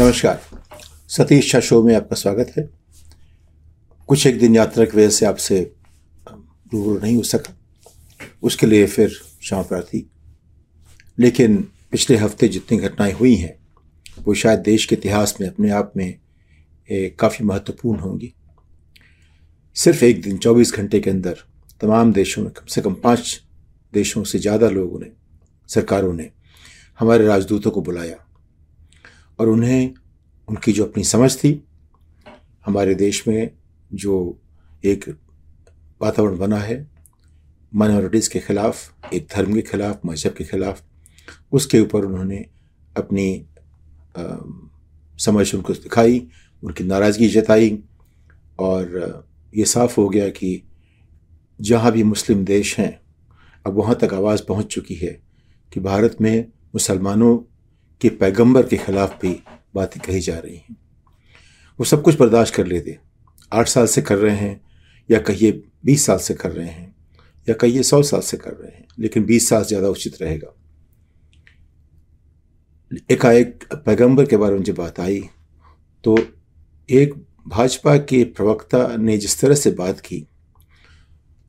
नमस्कार। सतीश शाह शो में आपका स्वागत है। कुछ एक दिन यात्रा की वजह से आपसे रूबरू नहीं हो सका। उसके लिए फिर क्षमा प्रार्थी। लेकिन पिछले हफ़्ते जितनी घटनाएँ हुई हैं, वो शायद देश के इतिहास में अपने आप में काफ़ी महत्वपूर्ण होंगी। सिर्फ़ एक दिन 24 घंटे के अंदर तमाम देशों में कम से कम पाँच देशों से ज़्यादा लोगों ने, सरकारों ने हमारे राजदूतों को बुलाया। और उन्हें उनकी जो अपनी समझ थी हमारे देश में जो एक वातावरण बना है माइनॉरिटीज़ के ख़िलाफ़ एक धर्म के ख़िलाफ़ मज़हब के ख़िलाफ़ उसके ऊपर उन्होंने अपनी आ, समझ उनको दिखाई उनकी नाराज़गी जताई और ये साफ़ हो गया कि जहाँ भी मुस्लिम देश हैं अब वहाँ तक आवाज़ पहुँच चुकी है कि भारत में मुसलमानों के पैगंबर के ख़िलाफ़ भी बातें कही जा रही हैं। वो सब कुछ बर्दाश्त कर लेते आठ साल से कर रहे हैं, या कहिए बीस साल से कर रहे हैं, या कहिए सौ साल से कर रहे हैं, लेकिन बीस साल ज़्यादा उचित रहेगा। एकाएक पैगंबर के बारे में जब बात आई तो एक भाजपा के प्रवक्ता ने जिस तरह से बात की,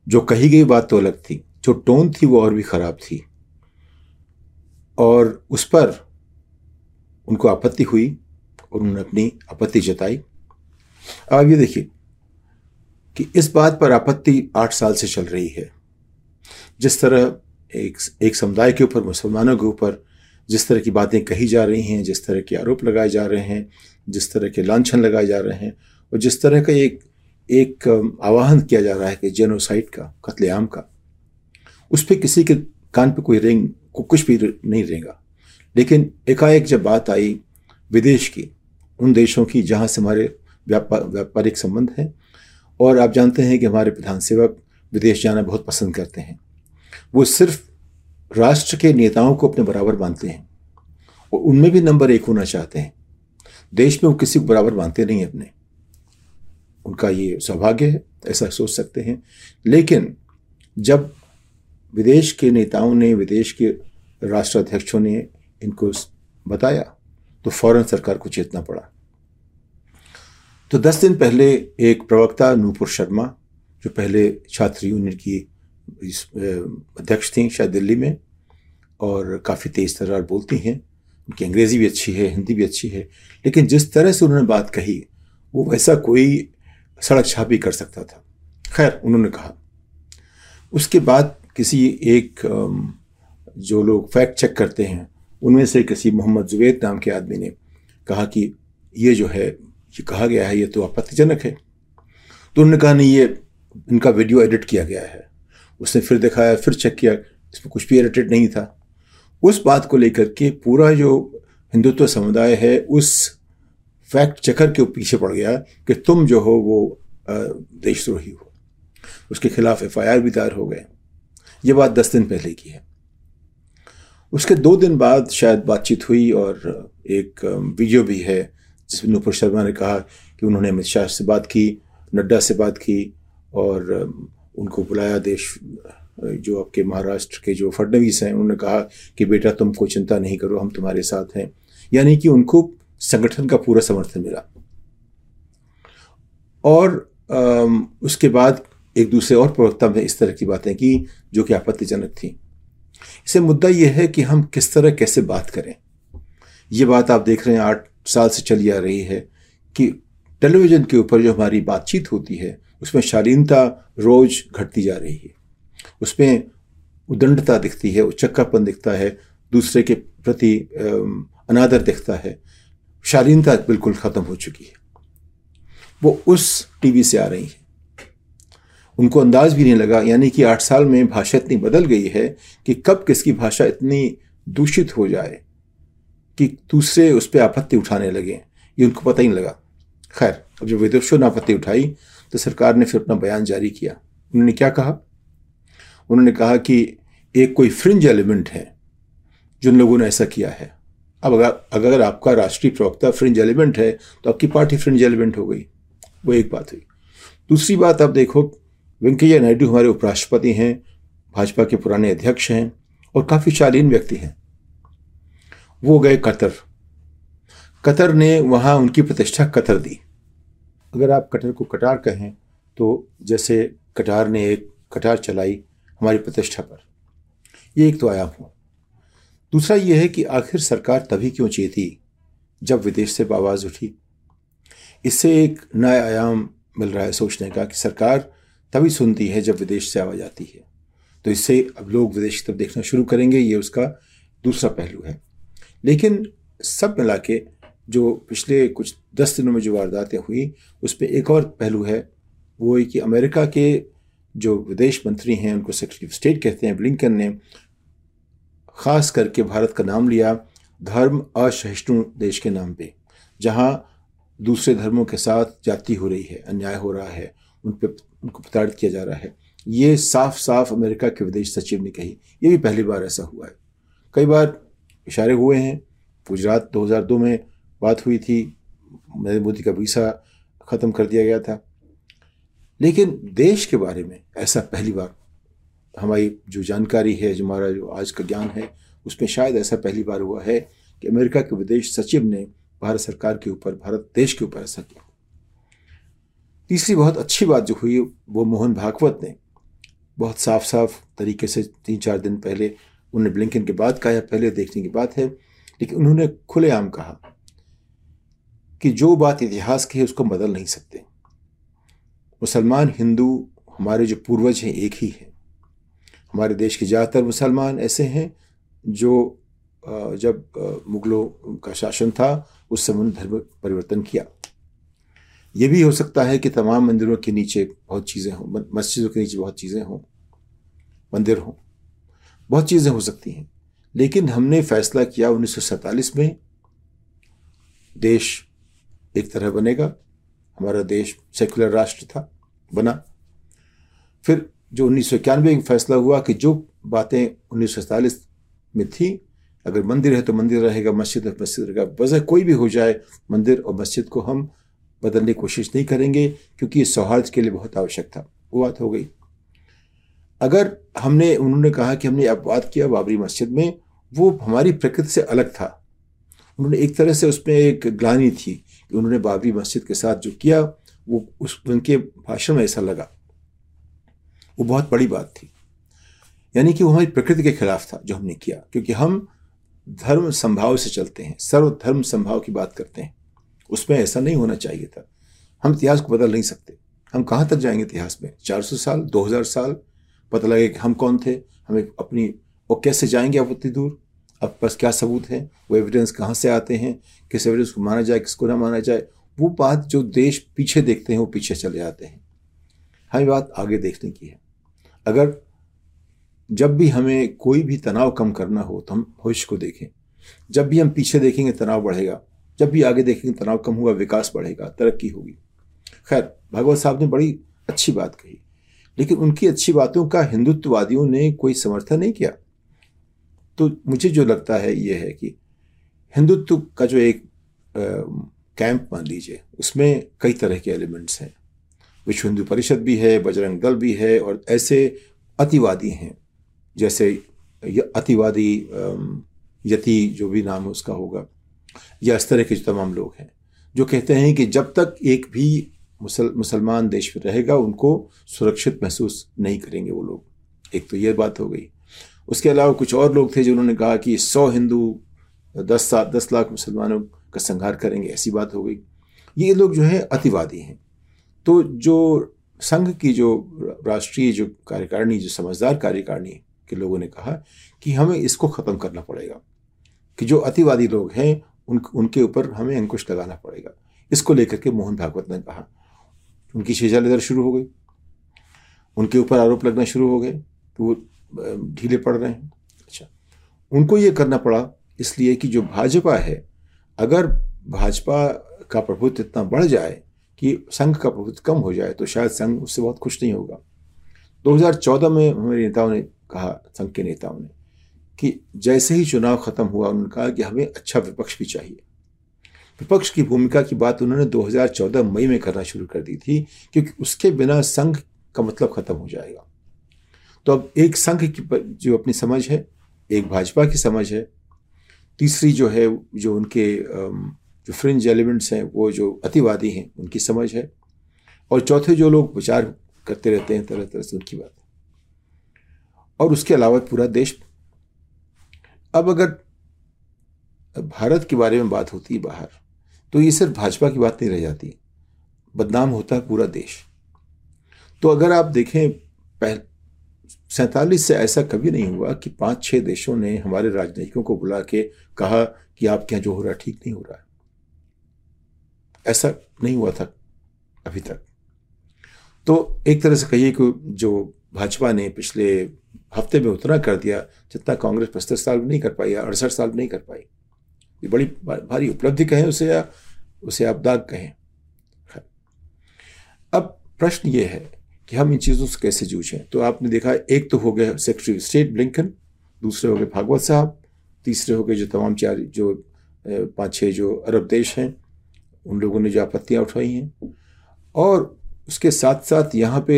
जो कही गई बात तो अलग थी, जो टोन थी वो और भी ख़राब थी। और उस पर उनको आपत्ति हुई और उन्होंने अपनी आपत्ति जताई। अब ये देखिए कि इस बात पर आपत्ति आठ साल से चल रही है। जिस तरह एक एक समुदाय के ऊपर, मुसलमानों के ऊपर जिस तरह की बातें कही जा रही हैं, जिस तरह के आरोप लगाए जा रहे हैं, जिस तरह के लाछन लगाए जा रहे हैं और जिस तरह का एक एक आवाहन किया जा रहा है कि जेनोसाइड का, कत्लेआम का, उस पर किसी के कान पे कोई रेंग, को, कुछ भी नहीं रहेगा। लेकिन एकाएक जब बात आई विदेश की, उन देशों की जहाँ से हमारे व्यापार व्यापारिक संबंध हैं, और आप जानते हैं कि हमारे प्रधान सेवक विदेश जाना बहुत पसंद करते हैं। वो सिर्फ़ राष्ट्र के नेताओं को अपने बराबर मानते हैं, और उनमें भी नंबर एक होना चाहते हैं। देश में वो किसी को बराबर मानते नहीं अपने। उनका ये सौभाग्य है, ऐसा सोच सकते हैं। लेकिन जब विदेश के नेताओं ने, विदेश के राष्ट्राध्यक्षों ने इनको बताया तो फ़ौरन सरकार को चेतना पड़ा। तो दस दिन पहले एक प्रवक्ता, नूपुर शर्मा, जो पहले छात्र यूनियन की अध्यक्ष थी शायद दिल्ली में, और काफ़ी तेज़ तरार बोलती हैं। उनकी अंग्रेज़ी भी अच्छी है, हिंदी भी अच्छी है, लेकिन जिस तरह से उन्होंने बात कही, वो वैसा कोई सड़क छापी कर सकता था। खैर, उन्होंने कहा। उसके बाद किसी एक जो लोग फैक्ट चेक करते हैं उनमें से किसी मोहम्मद जुवेद नाम के आदमी ने कहा कि ये जो है, ये कहा गया है, ये तो आपत्तिजनक है। तो उन्होंने कहा, नहीं, ये इनका वीडियो एडिट किया गया है। उसने फिर दिखाया, फिर चेक किया, इसमें कुछ भी एडिटेड नहीं था। उस बात को लेकर के पूरा जो हिंदुत्व समुदाय है, उस फैक्ट चेकर के पीछे पड़ गया कि तुम जो हो, वो देशद्रोही हो। उसके खिलाफ एफ़ आई आर भी दायर हो गए। ये बात दस दिन पहले की है। उसके दो दिन बाद शायद बातचीत हुई और एक वीडियो भी है जिसमें नुपुर शर्मा ने कहा कि उन्होंने अमित शाह से बात की, नड्डा से बात की और उनको बुलाया देश, जो आपके महाराष्ट्र के जो फडनवीस हैं, उन्होंने कहा कि बेटा तुम कोई चिंता नहीं करो, हम तुम्हारे साथ हैं। यानी कि उनको संगठन का पूरा समर्थन मिला। और उसके बाद एक दूसरे और प्रवक्ता ने इस तरह की बातें की जो कि आपत्तिजनक थी। इसे मुद्दा यह है कि हम किस तरह कैसे बात करें। ये बात आप देख रहे हैं, आठ साल से चली आ रही है कि टेलीविज़न के ऊपर जो हमारी बातचीत होती है, उसमें शालीनता रोज घटती जा रही है। उसमें उदंडता दिखती है उचक्कापन दिखता है, दूसरे के प्रति अनादर दिखता है। शालीनता बिल्कुल ख़त्म हो चुकी है। वो उस टीवी से आ रही है। उनको अंदाज भी नहीं लगा, यानी कि आठ साल में भाषा इतनी बदल गई है कि कब किसकी भाषा इतनी दूषित हो जाए कि दूसरे उस पर आपत्ति उठाने लगे। ये उनको पता ही नहीं लगा। खैर, अब जब विदेशों ने आपत्ति उठाई तो सरकार ने फिर अपना बयान जारी किया। उन्होंने क्या कहा? उन्होंने कहा कि एक कोई फ्रिंज एलिमेंट है जिन लोगों ने ऐसा किया है। अब अगर अगर आपका राष्ट्रीय प्रवक्ता फ्रिंज एलिमेंट है तो आपकी पार्टी फ्रिंज एलिमेंट हो गई। वो एक बात हुई। दूसरी बात आप देखो वेंकैया नायडू हमारे उपराष्ट्रपति हैं, भाजपा के पुराने अध्यक्ष हैं और काफ़ी शालीन व्यक्ति हैं। वो गए कतर। कतर ने वहाँ उनकी प्रतिष्ठा कतर दी। अगर आप कटर को कटार कहें तो जैसे कटार ने एक कटार चलाई हमारी प्रतिष्ठा पर। ये एक तो आयाम हुआ। दूसरा ये है कि आखिर सरकार तभी क्यों चेती जब विदेश से आवाज़ उठी? इससे एक नया आयाम मिल रहा है सोचने का कि सरकार तभी सुनती है जब विदेश से आवाज़ आती है। तो इससे अब लोग विदेश की तरफ़ देखना शुरू करेंगे, ये उसका दूसरा पहलू है। लेकिन सब मिला के जो पिछले कुछ दस दिनों में जो वारदातें हुई, उस पर एक और पहलू है। वो है कि अमेरिका के जो विदेश मंत्री हैं, उनको सेक्रेटरी ऑफ़ स्टेट कहते हैं ब्लिंकन ने ख़ास करके भारत का नाम लिया धर्म असहिष्णु देश के नाम पे, जहाँ दूसरे धर्मों के साथ जाति हो रही है, अन्याय हो रहा है उन पर उनको प्रताड़ित किया जा रहा है। ये साफ़ साफ़ अमेरिका के विदेश सचिव ने कही। ये भी पहली बार ऐसा हुआ है। कई बार इशारे हुए हैं। गुजरात 2002 में बात हुई थी। नरेंद्र मोदी का वीसा ख़त्म कर दिया गया था। लेकिन देश के बारे में ऐसा पहली बार हमारी जो जानकारी है, जो हमारा जो आज का ज्ञान है, उसमें शायद ऐसा पहली बार हुआ है कि अमेरिका के विदेश सचिव ने भारत सरकार के ऊपर, भारत देश के ऊपर ऐसा किया। तीसरी बहुत अच्छी बात जो हुई, वो मोहन भागवत ने। बहुत साफ़ साफ़ तरीके से तीन चार दिन पहले उन्होंने ब्लिंकन के बाद कहा, पहले देखने की बात है, लेकिन उन्होंने खुलेआम कहा कि जो बात इतिहास की है, उसको बदल नहीं सकते। मुसलमान, हिंदू, हमारे जो पूर्वज हैं, एक ही हैं। हमारे देश के ज़्यादातर मुसलमान ऐसे हैं जो जब मुगलों का शासन था, उस समय उन्होंने धर्म परिवर्तन किया। ये भी हो सकता है कि तमाम मंदिरों के नीचे बहुत चीज़ें हों मस्जिदों के नीचे बहुत चीज़ें हों, मंदिर हों, बहुत चीज़ें हो सकती हैं। लेकिन हमने फैसला किया उन्नीस में, देश एक तरह बनेगा, हमारा देश सेकुलर राष्ट्र था, बना। फिर जो उन्नीस सौ इक्यानवे में फैसला हुआ कि जो बातें उन्नीस में थी, अगर मंदिर है तो मंदिर रहेगा, मस्जिद है मस्जिद रहेगा, वजह कोई भी हो जाए, मंदिर और मस्जिद को हम बदलने की कोशिश नहीं करेंगे, क्योंकि ये सौहार्द के लिए बहुत आवश्यक था। वो बात हो गई। अगर हमने, उन्होंने कहा कि हमने बात किया बाबरी मस्जिद में, वो हमारी प्रकृति से अलग था। उन्होंने एक तरह से उसमें एक ग्लानी थी कि उन्होंने बाबरी मस्जिद के साथ जो किया, वो उस, उनके भाषण में ऐसा लगा। वो बहुत बड़ी बात थी। यानी कि वो हमारी प्रकृति के खिलाफ था जो हमने किया, क्योंकि हम धर्म संभाव से चलते हैं, सर्वधर्म संभाव की बात करते हैं। उसमें ऐसा नहीं होना चाहिए था। हम इतिहास को बदल नहीं सकते। हम कहाँ तक जाएँगे इतिहास में? 400 साल 2000 साल? पता लगे कि हम कौन थे? हमें अपनी और कैसे जाएँगे आप उतनी दूर? अब बस क्या सबूत है? वो एविडेंस कहाँ से आते हैं? किस एविडेंस को माना जाए, किसको ना माना जाए? वो बात जो देश पीछे देखते हैं, वो पीछे चले जाते हैं। हमें बात आगे देखने की है। अगर जब भी हमें कोई भी तनाव कम करना हो तो हम भविष्य को देखें। जब भी हम पीछे देखेंगे, तनाव बढ़ेगा। जब भी आगे देखेंगे तनाव कम होगा, विकास बढ़ेगा, तरक्की होगी। खैर, भागवत साहब ने बड़ी अच्छी बात कही। लेकिन उनकी अच्छी बातों का हिंदुत्ववादियों ने कोई समर्थन नहीं किया। तो मुझे जो लगता है, ये है कि हिंदुत्व का जो एक कैंप मान लीजिए, उसमें कई तरह के एलिमेंट्स हैं। विश्व हिंदू परिषद भी है, बजरंग दल भी है, और ऐसे अतिवादी हैं। जैसे अतिवादी यति जो भी नाम उसका होगा। या इस तरह के जो तमाम लोग हैं, जो कहते हैं कि जब तक एक भी मुसल, मुसलमान देश में रहेगा, उनको सुरक्षित महसूस नहीं करेंगे वो लोग। एक तो ये बात हो गई। उसके अलावा कुछ और लोग थे जिन्होंने कहा कि सौ हिंदू, दस सात दस लाख मुसलमानों का संहार करेंगे, ऐसी बात हो गई। ये लोग जो है अतिवादी हैं। तो जो संघ की जो राष्ट्रीय जो कार्यकारिणी, जो समझदार कार्यकारिणी के लोगों ने कहा कि हमें इसको ख़त्म करना पड़ेगा, कि जो अतिवादी लोग हैं उन, उनके ऊपर हमें अंकुश लगाना पड़ेगा। इसको लेकर के मोहन भागवत ने कहा, उनकी शेजा लेदर शुरू हो गई। उनके ऊपर आरोप लगना शुरू हो गए कि वो ढीले पड़ रहे हैं। अच्छा उनको ये करना पड़ा इसलिए कि जो भाजपा है, अगर भाजपा का प्रभुत्व इतना बढ़ जाए कि संघ का प्रभुत्व कम हो जाए तो शायद संघ उससे बहुत खुश नहीं होगा। 2014 में हमारे नेताओं ने कहा, संघ के नेताओं ने कि जैसे ही चुनाव खत्म हुआ, उन्होंने कहा कि हमें अच्छा विपक्ष भी चाहिए। विपक्ष की भूमिका की बात उन्होंने 2014 मई में करना शुरू कर दी थी, क्योंकि उसके बिना संघ का मतलब खत्म हो जाएगा। तो अब एक संघ की जो अपनी समझ है, एक भाजपा की समझ है। तीसरी जो है, जो उनके जो फ्रिंज एलिमेंट्स हैं, वो जो अतिवादी हैं, उनकी समझ है। और चौथे जो लोग विचार करते रहते हैं तरह तरह से उनकी बात और उसके अलावा पूरा देश अब अगर भारत के बारे में बात होती है बाहर तो ये सिर्फ़ भाजपा की बात नहीं रह जाती। बदनाम होता है पूरा देश। तो अगर आप देखें सैतालीस से ऐसा कभी नहीं हुआ कि पाँच छह देशों ने हमारे राजनयिकों को बुला के कहा कि आपके यहाँ जो हो रहा है, ठीक नहीं हो रहा है। ऐसा नहीं हुआ था अभी तक। तो एक तरह से कहिए कि जो भाजपा ने पिछले हफ़्ते में उतना कर दिया जितना कांग्रेस पचहत्तर साल में नहीं कर पाई या अड़सठ साल में नहीं कर पाई। ये बड़ी भारी उपलब्धि कहें उसे या उसे आप दाग कहें। अब प्रश्न ये है कि हम इन चीज़ों से कैसे जूझें? तो आपने देखा, एक तो हो गए सेक्रेटरी ऑफ़ स्टेट ब्लिंकन, दूसरे हो गए भागवत साहब, तीसरे हो गए जो तमाम चार, जो पाँच छः जो अरब देश हैं, उन लोगों ने जो आपत्तियाँ उठाई हैं। और उसके साथ साथ यहाँ पे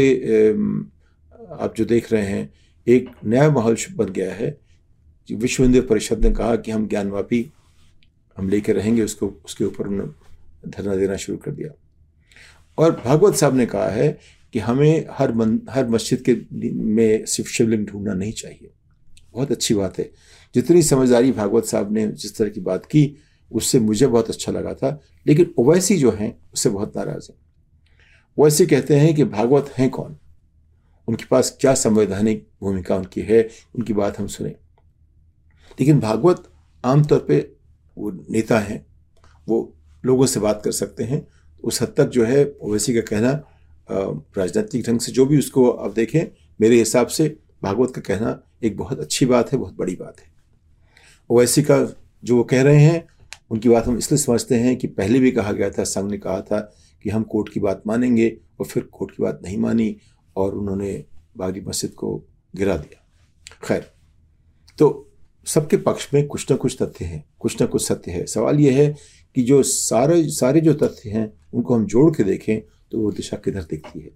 आप जो देख रहे हैं एक नया माहौल बन गया है। विश्व हिंदू परिषद ने कहा कि हम ज्ञानवापी हम लेकर रहेंगे, उसको, उसके ऊपर उन्होंने धरना देना शुरू कर दिया। और भागवत साहब ने कहा है कि हमें हर मन, हर मस्जिद के में सिर्फ़ शिवलिंग ढूंढना नहीं चाहिए। बहुत अच्छी बात है। जितनी समझदारी भागवत साहब ने जिस तरह की बात की, उससे मुझे बहुत अच्छा लगा था। लेकिन ओवैसी जो हैं, उससे बहुत नाराज़ हैं। वैसे कहते हैं कि भागवत हैं कौन? उनके पास क्या संवैधानिक भूमिका उनकी है, उनकी बात हम सुने। लेकिन भागवत आमतौर पे वो नेता हैं, वो लोगों से बात कर सकते हैं। उस हद तक जो है, ओवैसी का कहना राजनीतिक ढंग से जो भी उसको आप देखें, मेरे हिसाब से भागवत का कहना एक बहुत अच्छी बात है, बहुत बड़ी बात है। ओवैसी का जो वो कह रहे हैं, उनकी बात हम इसलिए समझते हैं कि पहले भी कहा गया था, संघ ने कहा था कि हम कोर्ट की बात मानेंगे और फिर कोर्ट की बात नहीं मानी। और उन्होंने बागरी मस्जिद को गिरा दिया। खैर तो सबके पक्ष में कुछ ना कुछ तथ्य हैं, कुछ ना कुछ सत्य है। सवाल यह है कि जो सारे सारे जो तथ्य हैं, उनको हम जोड़ के देखें तो वो दिशा किधर दिखती है।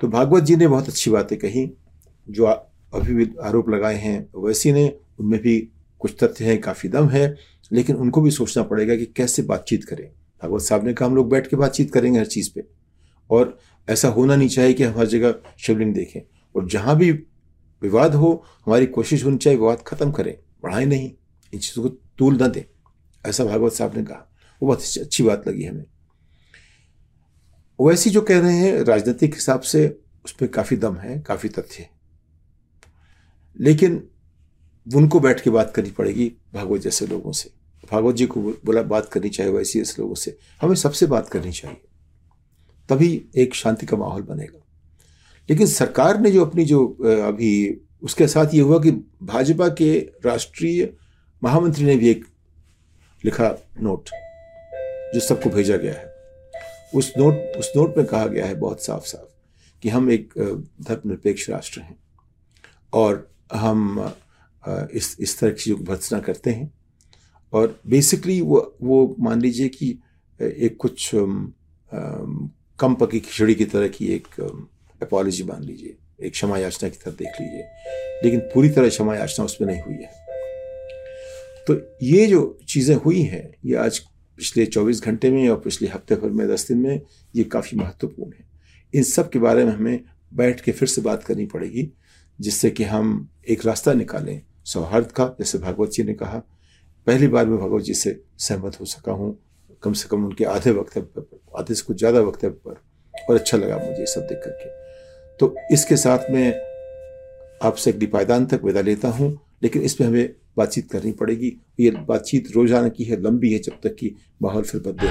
तो भागवत जी ने बहुत अच्छी बातें कही, जो अभी भी आरोप लगाए हैं, वैसी ने, उनमें भी कुछ तथ्य हैं, काफ़ी दम है, लेकिन उनको भी सोचना पड़ेगा कि कैसे बातचीत करें। भागवत साहब ने कहा, हम लोग बैठ के बातचीत करेंगे हर चीज़ पे। और ऐसा होना नहीं चाहिए कि हम हर जगह शिवलिंग देखें। और जहाँ भी विवाद हो, हमारी कोशिश होनी चाहिए विवाद खत्म करें, बढ़ाएँ नहीं, इन चीज़ों को तूल ना दें। ऐसा भागवत साहब ने कहा। वो बहुत अच्छी बात लगी हमें। वैसी जो कह रहे हैं, राजनीतिक हिसाब से उस पर काफ़ी दम है, काफ़ी तथ्य है। लेकिन उनको बैठ के बात करनी पड़ेगी भागवत जैसे लोगों से। भागवत जी को बोला, बात करनी चाहिए वैसी ऐसे लोगों से। हमें सबसे बात करनी चाहिए। तभी एक शांति का माहौल बनेगा। लेकिन सरकार ने जो अपनी जो अभी उसके साथ ये हुआ कि भाजपा के राष्ट्रीय महामंत्री ने भी एक लिखा नोट, जो सबको भेजा गया है। उस नोट उस नोट में कहा गया है बहुत साफ़ साफ़ कि हम एक धर्मनिरपेक्ष राष्ट्र हैं और हम इस इस तरह की भर्सना करते हैं। और बेसिकली वो वो मान लीजिए कि एक कुछ कम पकी खिचड़ी की तरह की एक अपोलॉजी मान लीजिए, एक क्षमा याचना की तरह देख लीजिए, लेकिन पूरी तरह क्षमा याचना उसमें नहीं हुई है। तो ये जो चीज़ें हुई हैं, ये आज पिछले 24 घंटे में और पिछले हफ़्ते भर में, दस दिन में, ये काफ़ी महत्वपूर्ण है। इन सब के बारे में हमें बैठ के फिर से बात करनी पड़ेगी, जिससे कि हम एक रास्ता निकालें सौहार्द का, जैसे भागवत जी ने कहा। पहली बार मैं भगवत जी से सहमत हो सका हूँ कम से कम उनके आधे वक्त आधे से कुछ ज़्यादा वक्तव्य पर। और अच्छा लगा मुझे ये सब देख करके। तो इसके साथ में आपसे अगली पायदान तक विदा लेता हूँ, लेकिन इस पर हमें बातचीत करनी पड़ेगी। ये बातचीत रोज़ाना की है, लंबी है जब तक कि माहौल फिर बदले